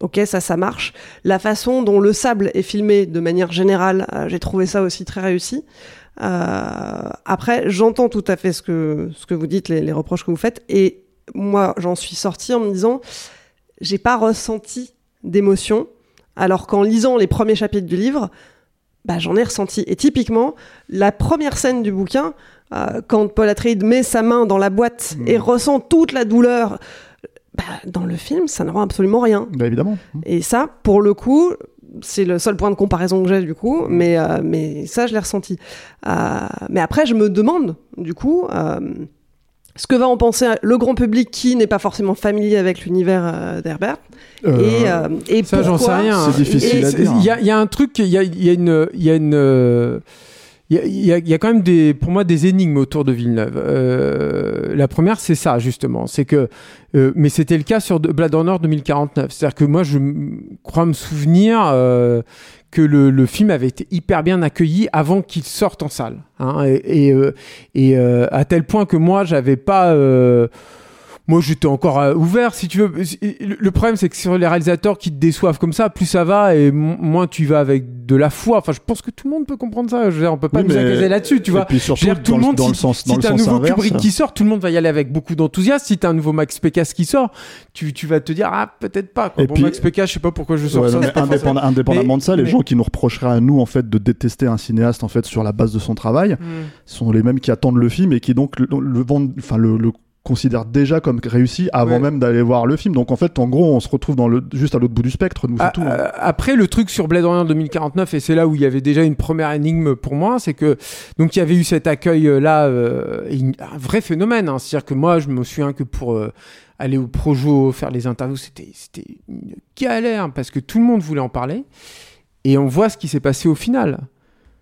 Ok, ça, ça marche. La façon dont le sable est filmé de manière générale, euh, j'ai trouvé ça aussi très réussi. Euh, après, j'entends tout à fait ce que, ce que vous dites, les, les reproches que vous faites, et moi, j'en suis sortie en me disant, j'ai pas ressenti d'émotion, alors qu'en lisant les premiers chapitres du livre, bah, j'en ai ressenti. Et typiquement, la première scène du bouquin, euh, quand Paul Atreides met sa main dans la boîte Mm. et ressent toute la douleur, bah, dans le film, ça ne rend absolument rien. Bah, évidemment. Et ça, pour le coup, c'est le seul point de comparaison que j'ai du coup, mais, euh, mais ça, je l'ai ressenti. Euh, mais après, je me demande, du coup, euh, ce que va en penser le grand public qui n'est pas forcément familier avec l'univers euh, d'Herbert. Euh, et, euh, et Ça, j'en sais rien. C'est difficile Et à dire. Il y a, il y a un truc, il y a, il y a une, il y a une, euh, il y a, quand même des, pour moi, des énigmes autour de Villeneuve. Euh, la première, c'est ça justement, c'est que, euh, mais c'était le cas sur de- Blade Runner 2049. C'est-à-dire que moi, je crois me souvenir euh, que le, le film avait été hyper bien accueilli avant qu'il sorte en salle, hein, et, et, euh, et, euh, à tel point que moi, j'avais pas euh, moi, j'étais encore euh, ouvert, si tu veux. Le problème, c'est que sur les réalisateurs qui te déçoivent comme ça, plus ça va et mo- moins tu vas avec de la foi. Enfin, je pense que tout le monde peut comprendre ça. Je veux dire, on peut pas Oui, nous accuser là-dessus, tu et vois. puis surtout, dire, tout dans le monde, dans si, le sens- si dans le t'as un nouveau inverse. Kubrick qui sort, tout le monde va y aller avec beaucoup d'enthousiasme. Si t'as un nouveau Max Pécasse qui sort, tu, tu vas te dire, ah, peut-être pas. Quoi. Et bon, puis- Max Pécasse, je sais pas pourquoi je sors Ouais, ça. mais indépendamment Mais- de ça, les mais- gens qui nous reprocheraient à nous en fait de détester un cinéaste en fait sur la base de son travail Hmm. sont les mêmes qui attendent le film et qui donc le, le enfin le, le considèrent déjà comme réussi avant Ouais. même d'aller voir le film. Donc en fait, en gros, on se retrouve dans le juste à l'autre bout du spectre, nous Ah, tout. hein. euh, Après, le truc sur Blade Runner 2049, et c'est là où il y avait déjà une première énigme pour moi, c'est que donc il y avait eu cet accueil euh, là, euh, un vrai phénomène. hein. C'est-à-dire que moi, je me souviens que pour euh, aller au Projo faire les interviews, c'était c'était une galère parce que tout le monde voulait en parler. Et on voit ce qui s'est passé au final.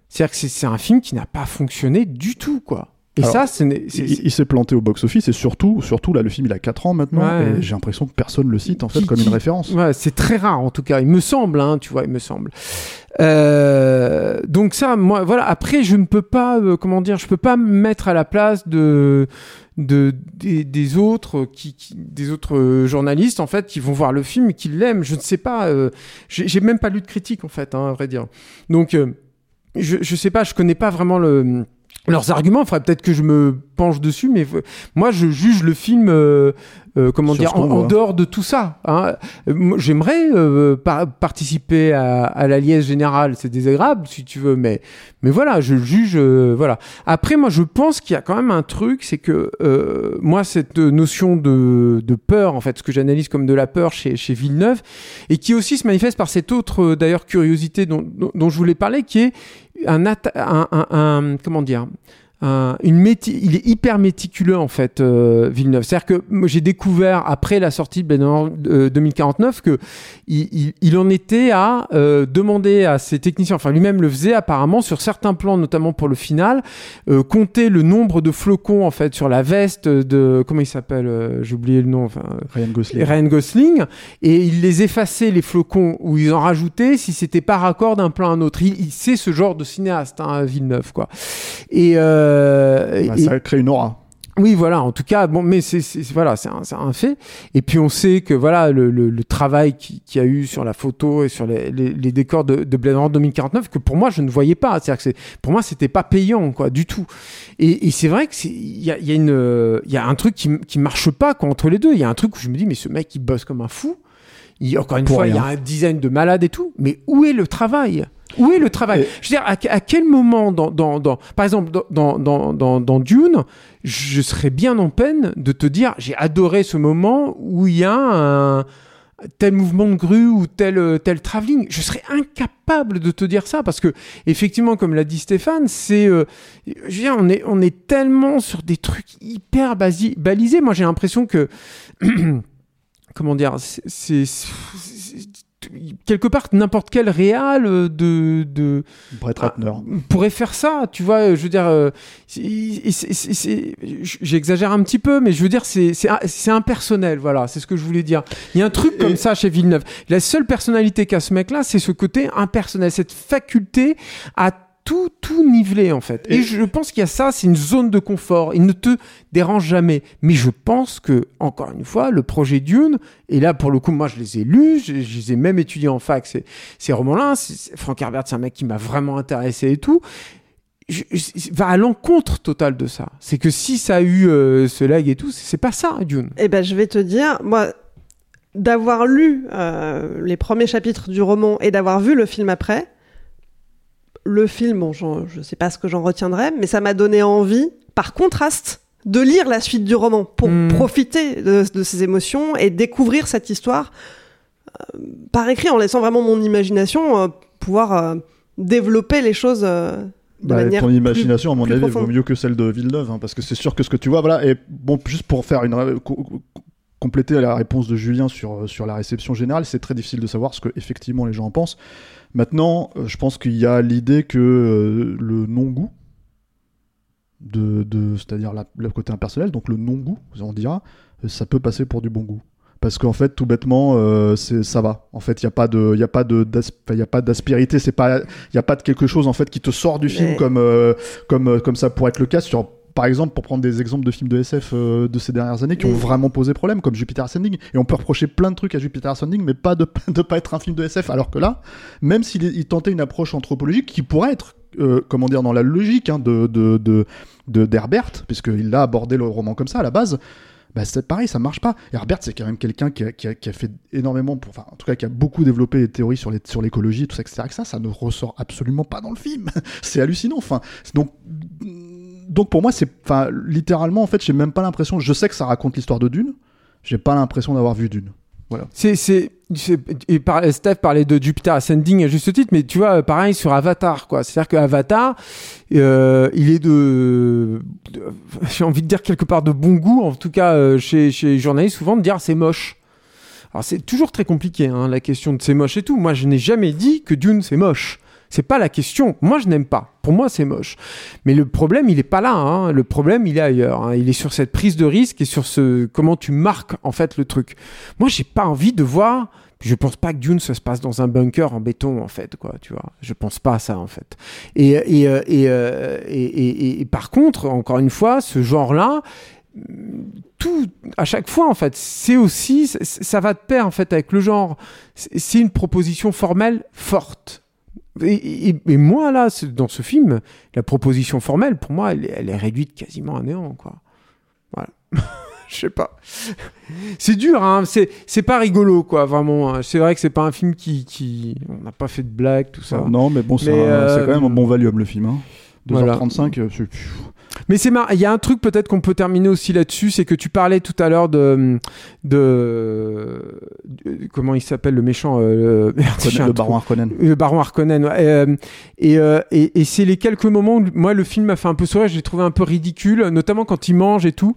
C'est-à-dire que c'est un film qui n'a pas fonctionné du tout, quoi. Et Alors, ça, ce n'est- c'est- Il, il s'est planté au box-office et surtout, surtout là, le film il a 4 ans maintenant Ouais. et j'ai l'impression que personne le cite en fait Qui- comme une référence. Ouais, c'est très rare en tout cas, il me semble, hein, tu vois, il me semble. Euh, donc ça, moi, voilà. Après, je ne peux pas, euh, comment dire, je peux pas me mettre à la place de, de des, des autres qui, qui- des autres euh, journalistes en fait qui vont voir le film et qui l'aiment. Je ne sais pas. euh, j'ai j'ai même pas lu de critique en fait, hein, à vrai dire. Donc, euh, je, je sais pas, je connais pas vraiment le leurs arguments, il faudrait peut-être que je me penche dessus, mais moi je juge le film, euh, euh, comment Sur dire, en, dehors de tout ça. hein. Euh, J'aimerais euh, par- participer à, à la liesse générale, c'est désagréable si tu veux, mais mais voilà, je juge, euh, voilà. Après, moi je pense qu'il y a quand même un truc, c'est que euh, moi cette notion de, de peur, en fait, ce que j'analyse comme de la peur chez, chez Villeneuve, et qui aussi se manifeste par cette autre d'ailleurs curiosité dont, dont, dont je voulais parler, qui est un, un- comment dire un- une méti- il est hyper méticuleux en fait euh, Villeneuve c'est à dire que j'ai découvert après la sortie de Blade euh, 2049 que il, il- il en était à euh, demander à ses techniciens enfin lui-même le faisait apparemment sur certains plans notamment pour le final euh, compter le nombre de flocons en fait sur la veste de comment il s'appelle euh, j'ai oublié le nom enfin Ryan Gosling. Ryan Gosling et il les effaçait les flocons ou ils en rajoutaient si c'était pas raccord d'un plan à un autre. Il, il c'est ce genre de cinéaste, hein, Villeneuve quoi. Et, euh, Bah, et- ça crée une aura. oui, voilà. En tout cas, bon, mais c'est voilà, c'est un, un fait. Et puis on sait que voilà le, le- le travail qui- qu'il y a eu sur la photo et sur les, les- les décors de, de Blade Runner 2049 que pour moi je ne voyais pas. C'est-à-dire que pour moi c'était pas payant quoi du tout. Et, et c'est vrai que il y a, il y a une euh, il y a un truc qui qui marche pas quoi, entre les deux. Il y a un truc où je me dis mais ce mec il bosse comme un fou. Il, encore une fois, il y a un design de malade et tout. Mais où est le travail? Où est le travail Je veux dire, à, à quel moment, dans, dans, dans- par exemple, dans, dans, dans, dans, Dune, je serais bien en peine de te dire, j'ai adoré ce moment où il y a un tel mouvement de grue ou tel euh, tel travelling, je serais incapable de te dire ça parce que effectivement, comme l'a dit Stéphane, c'est, euh, je veux dire, on est on est tellement sur des trucs hyper basi- balisés. Moi, j'ai l'impression que [CLEARS THROAT] comment dire, c'est- quelque part n'importe quel réal euh, de de Brett Ratner. pourrait faire ça, tu vois, je veux dire, euh, j'exagère un petit peu, mais je veux dire, c'est c'est- c'est impersonnel, voilà, c'est ce que je voulais dire. Il y a un truc comme ça chez Villeneuve. La seule personnalité qu'a ce mec-là, c'est ce côté impersonnel, cette faculté à tout, tout niveler en fait. Et, Et- je pense qu'il y a ça, c'est une zone de confort. Il ne te dérange jamais. Mais je pense que, encore une fois, le projet Dune, et là pour le coup, moi je les ai lus, je, je les ai même étudiés en fac, ces, ces romans-là. Frank Herbert, c'est un mec qui m'a vraiment intéressé et tout. je- je- va à l'encontre totale de ça. C'est que si ça a eu euh, ce lag et tout, c'est c'est pas ça, Dune. Eh ben, je vais te dire, moi, d'avoir lu euh, les premiers chapitres du roman et d'avoir vu le film après, le film, bon, je sais pas ce que j'en retiendrai, mais ça m'a donné envie, par contraste, de lire la suite du roman pour Hmm. profiter de, de ces émotions et découvrir cette histoire euh, par écrit, en laissant vraiment mon imagination euh, pouvoir euh, développer les choses euh, Bah, ton plus- imagination, à mon avis, profonde. vaut mieux que celle de Villeneuve, hein, parce que c'est sûr que ce que tu vois, voilà, et bon, juste pour faire une compléter la réponse de Julien sur, sur la réception générale, c'est très difficile de savoir ce que effectivement les gens en pensent. Maintenant, euh, je pense qu'il y a l'idée que euh, le non-goût, de, de, c'est-à-dire le côté impersonnel, donc le non-goût, on dira, euh, ça peut passer pour du bon goût. Parce qu'en fait, tout bêtement, euh, c'est ça va. En fait, il n'y a pas de, il y a pas de, d'as- enfin, il y a pas d'aspérité. C'est pas, il y a pas de quelque chose en fait qui te sort du film Mais- comme, euh, comme, comme ça pourrait être le cas sur, par exemple, pour prendre des exemples de films de SF euh, de ces dernières années qui ont vraiment posé problème, comme Jupiter Ascending. Et on peut reprocher plein de trucs à Jupiter Ascending, mais pas de, [LAUGHS] de pas être un film de SF. Alors que là, même s'il il tentait une approche anthropologique qui pourrait être, euh, comment dire, dans la logique hein, de, de, de, de- d'Herbert, puisqu'il a abordé le roman comme ça à la base. Bah, c'est pareil, ça marche pas. Et Herbert, c'est quand même quelqu'un qui a, qui, a, qui a fait énormément, pour, enfin, en tout cas, qui a beaucoup développé les théories sur, les, sur l'écologie, tout ça, etc. Que ça, ça ne ressort absolument pas dans le film. [LAUGHS] c'est hallucinant. Enfin, donc, donc pour moi, c'est, enfin, littéralement, en fait, j'ai même pas l'impression. Je sais que ça raconte l'histoire de Dune. J'ai pas l'impression d'avoir vu Dune. Voilà. C'est, c'est, et par, Steph parlait de Jupiter Ascending à juste titre, mais tu vois, pareil sur Avatar, quoi. C'est-à-dire que Avatar, euh, il est de, de- [LAUGHS] j'ai envie de dire quelque part de bon goût, en tout cas euh, chez, chez les journalistes, souvent de dire c'est moche. Alors c'est toujours très compliqué, hein, la question de c'est moche et tout. Moi, je n'ai jamais dit que Dune c'est moche. C'est pas la question. Moi, je n'aime pas. Pour moi, c'est moche. Mais le problème, il est pas là. hein. Le problème, il est ailleurs. hein. Il est sur cette prise de risque et sur ce comment tu marques en fait le truc. Moi, j'ai pas envie de voir. Je pense pas que Dune ça se passe dans un bunker en béton en fait quoi. Tu vois. Je pense pas à ça en fait. Et et euh, euh, et, et- et par contre, encore une fois, ce genre-là tout à chaque fois en fait c'est aussi ça- ça va de pair en fait avec le genre c'est une proposition formelle forte et, et- et moi là dans ce film la proposition formelle pour moi elle, est- elle est réduite quasiment à néant quoi voilà [LAUGHS] je sais pas c'est dur hein c'est c'est pas rigolo quoi vraiment hein. c'est vrai que c'est pas un film qui qui on n'a pas fait de blagues tout ça Non, mais bon, c'est, c'est euh, quand même un bon volume le film. Hein. 2h35, Voilà. Mais c'est marrant. Il y a un truc peut-être qu'on peut terminer aussi là-dessus, c'est que tu parlais tout à l'heure de, de, de- comment il s'appelle le méchant, euh, le, [LAUGHS] un le baron Harkonnen. Le baron Harkonnen. ouais. Euh, et euh, et, et c'est les quelques moments où moi le film m'a fait un peu sourire, j'ai trouvé un peu ridicule, notamment quand il mange et tout.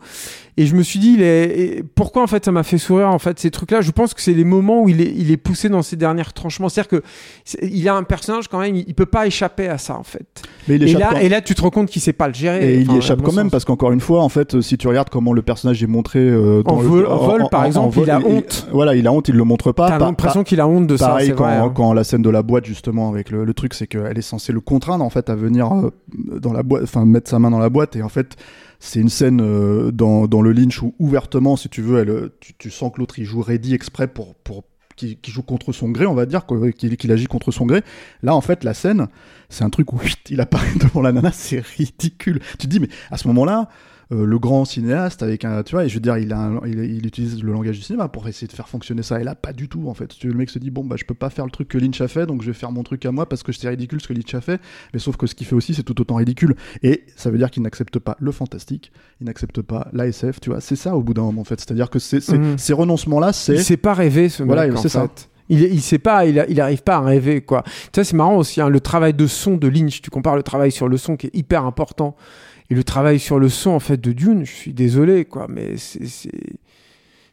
Et je me suis dit, il est, pourquoi en fait ça m'a fait sourire en fait ces trucs-là? Je pense que c'est les moments où il est, il est poussé dans ses derniers tranchements. C'est-à-dire que c'est- il a un personnage quand même, il, peut pas échapper à ça en fait. Mais il Et là, quand- et là, tu te rends compte qu'il sait pas le gérer. Et il y échappe quand même parce qu'encore une fois, en fait, euh, si tu regardes comment le personnage est montré euh, dans En le- vol- en vol, par exemple, il a il- honte. Voilà, il a honte, il le montre pas. T'as Par- l'impression qu'il a honte de ça. Pareil c'est quand, vrai, hein. quand la scène de la boîte justement avec le, le truc c'est qu'elle est censée le contraindre en fait à venir euh, dans la boîte enfin mettre sa main dans la boîte et en fait c'est une scène euh, dans, dans le Lynch où ouvertement si tu veux elle, euh, tu, sens que l'autre il joue ready exprès pour pour qui, joue contre son gré on va dire qu'il agit contre son gré. Là en fait la scène c'est un truc où [LAUGHS] il apparaît devant la nana c'est ridicule. Tu te dis mais à ce moment là euh, le grand cinéaste avec un tu vois et je veux dire il a un- il, il utilise le langage du cinéma pour essayer de faire fonctionner ça et là pas du tout en fait le mec se dit bon bah je peux pas faire le truc que Lynch a fait donc je vais faire mon truc à moi parce que c'est ridicule ce que Lynch a fait mais sauf que ce qu'il fait aussi c'est tout autant ridicule et ça veut dire qu'il n'accepte pas le fantastique il n'accepte pas l'ASF tu vois c'est ça au bout d'un moment en fait c'est à dire que c'est, c'est- Mhm. ces renoncements là c'est Il sait pas rêver, ce Voilà, mec. en c'est ça. Il, il sait pas, il, il arrive pas à rêver, quoi. Tu sais, c'est marrant aussi, hein, le travail de son de Lynch. Tu compares le travail sur le son qui est hyper important et le travail sur le son, en fait, de Dune. Je suis désolé, quoi, mais c'est,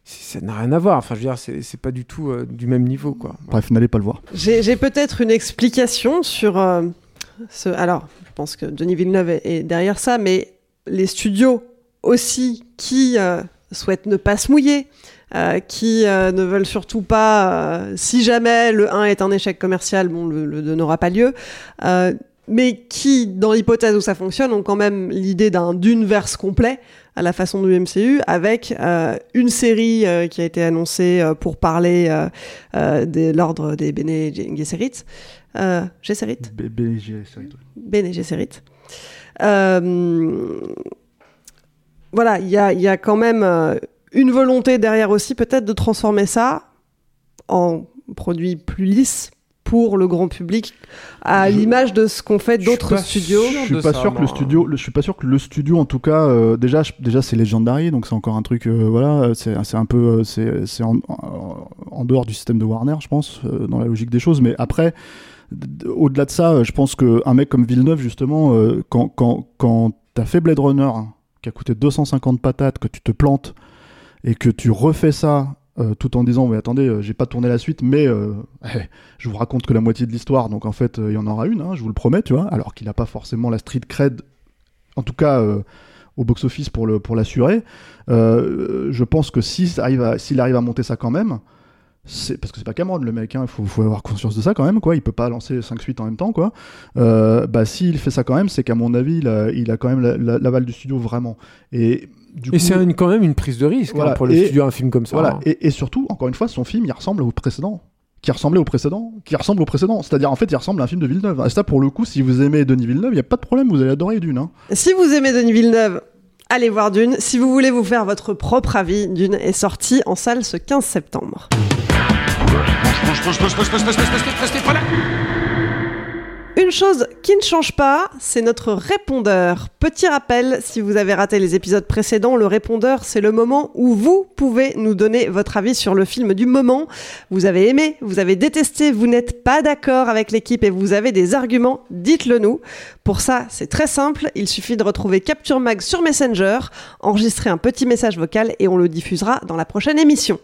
ça n'a rien à voir. Enfin, je veux dire, c'est, pas du tout euh, du même niveau, quoi. bref n'allez pas le voir J'ai peut-être une explication sur euh, ce. Alors, je pense que Denis Villeneuve est, est derrière ça, mais les studios aussi qui euh, souhaitent ne pas se mouiller, euh, qui euh, ne veulent surtout pas, euh, si jamais le 1 est un échec commercial, bon, le, le 2 n'aura pas lieu, euh, mais qui, dans l'hypothèse où ça fonctionne, ont quand même l'idée d'un d'univers complet à la façon du MCU, avec euh, une série euh, qui a été annoncée euh, pour parler de l'ordre des Bene Gesserit. Euh, Gesserit. Bene Gesserit. Voilà, il y a, y a, quand même une volonté derrière aussi peut-être de transformer ça en produit plus lisse pour le grand public à l'image de ce qu'ont fait d'autres studios. Je suis pas sûr que le studio, je suis pas sûr que le studio en tout cas euh, déjà déjà c'est Legendary donc c'est encore un truc euh, voilà c'est c'est un peu euh, c'est c'est en, en, dehors du système de Warner je pense euh, dans la logique des choses mais après au-delà de ça je pense que un mec comme Villeneuve justement quand quand quand t'as fait Blade Runner qui a coûté 250 patates que tu te plantes et que tu refais ça euh, tout en disant mais attendez euh, j'ai pas tourné la suite mais euh, [LAUGHS] je vous raconte que la moitié de l'histoire donc en fait il y en aura une hein, je vous le promets tu vois alors qu'il a pas forcément la street cred en tout cas au box office pour le pour l'assurer. Je pense que s'il arrive à s'il arrive à monter ça quand même c'est parce que c'est pas Cameron le mec hein, il faut, faut, avoir conscience de ça quand même quoi il peut pas lancer 5 suites en même temps quoi. Bah s'il fait ça quand même c'est qu'à mon avis il a, il a quand même l'aval la, du studio vraiment. Et et c'est quand même une prise de risque hein, pour le studio un film comme ça. Voilà. Hein. Et, et, surtout, encore une fois, son film, il ressemble au précédent. Qui ressemblait au précédent, qui ressemble au précédent. C'est-à-dire, en fait, il ressemble à un film de Villeneuve. Et ça, pour le coup, si vous aimez Denis Villeneuve, il n'y a pas de problème, vous allez adorer Dune. Hein. Si vous aimez Denis Villeneuve, allez voir Dune. Si vous voulez vous faire votre propre avis, Dune est sorti en salle ce 15 septembre. Une chose qui ne change pas, c'est notre répondeur. Petit rappel, si vous avez raté les épisodes précédents, le répondeur, c'est le moment où vous pouvez nous donner votre avis sur le film du moment. Vous avez aimé, vous avez détesté, vous n'êtes pas d'accord avec l'équipe et vous avez des arguments, dites-le nous. Pour ça, c'est très simple, il suffit de retrouver Capture Mag sur Messenger, enregistrer un petit message vocal et on le diffusera dans la prochaine émission.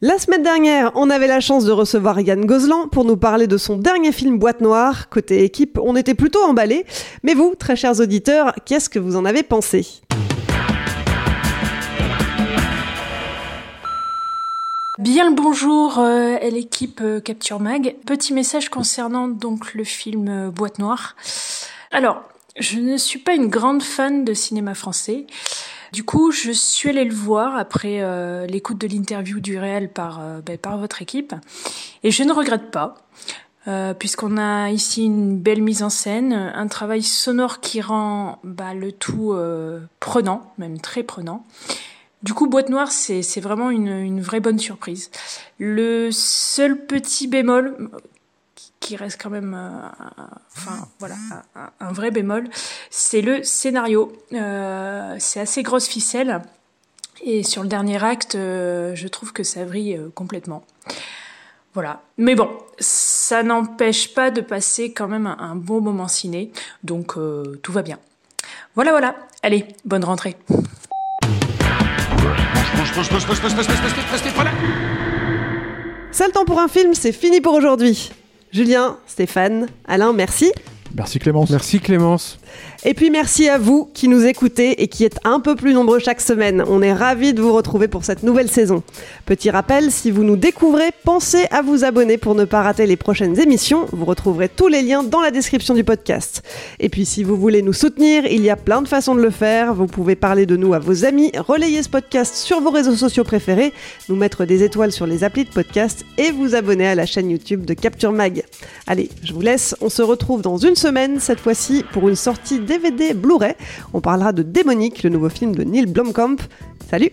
La semaine dernière, on avait la chance de recevoir Yann Gozlan pour nous parler de son dernier film Boîte Noire. Côté équipe, on était plutôt emballés. Mais vous, très chers auditeurs, qu'est-ce que vous en avez pensé? Bien le bonjour euh, à l'équipe euh, Capture Mag. Petit message concernant donc le film euh, Boîte Noire. Alors, je ne suis pas une grande fan de cinéma français. Du coup, je suis allée le voir après euh, l'écoute de l'interview du réel par, euh, ben, par votre équipe. Et je ne regrette pas. Euh, puisqu'on a ici une belle mise en scène, un travail sonore qui rend bah, le tout euh, prenant, même très prenant. Du coup, Boîte Noire, c'est vraiment une, une vraie bonne surprise. Le seul petit bémol, qui reste quand même, euh, enfin voilà, un, un, vrai bémol, c'est le scénario. Euh, c'est assez grosse ficelle. Et sur le dernier acte, euh, je trouve que ça vrille euh, complètement. Voilà. Mais bon, ça n'empêche pas de passer quand même un, un bon moment ciné. Donc euh, tout va bien. Voilà, voilà. Allez, bonne rentrée. C'est le temps pour un film, c'est fini pour aujourd'hui. Julien, Stéphane, Alain, merci. Merci Clémence. Merci Clémence. Et puis merci à vous qui nous écoutez et qui êtes un peu plus nombreux chaque semaine. On est ravis de vous retrouver pour cette nouvelle saison. Petit rappel, si vous nous découvrez, pensez à vous abonner pour ne pas rater les prochaines émissions. Vous retrouverez tous les liens dans la description du podcast. Et puis si vous voulez nous soutenir, il y a plein de façons de le faire. Vous pouvez parler de nous à vos amis, relayer ce podcast sur vos réseaux sociaux préférés, nous mettre des étoiles sur les applis de podcast et vous abonner à la chaîne YouTube de Capture Mag. Allez, je vous laisse, on se retrouve dans une semaine, cette fois-ci pour une sortie DVD Blu-ray. On parlera de Démonique, le nouveau film de Neil Blomkamp. Salut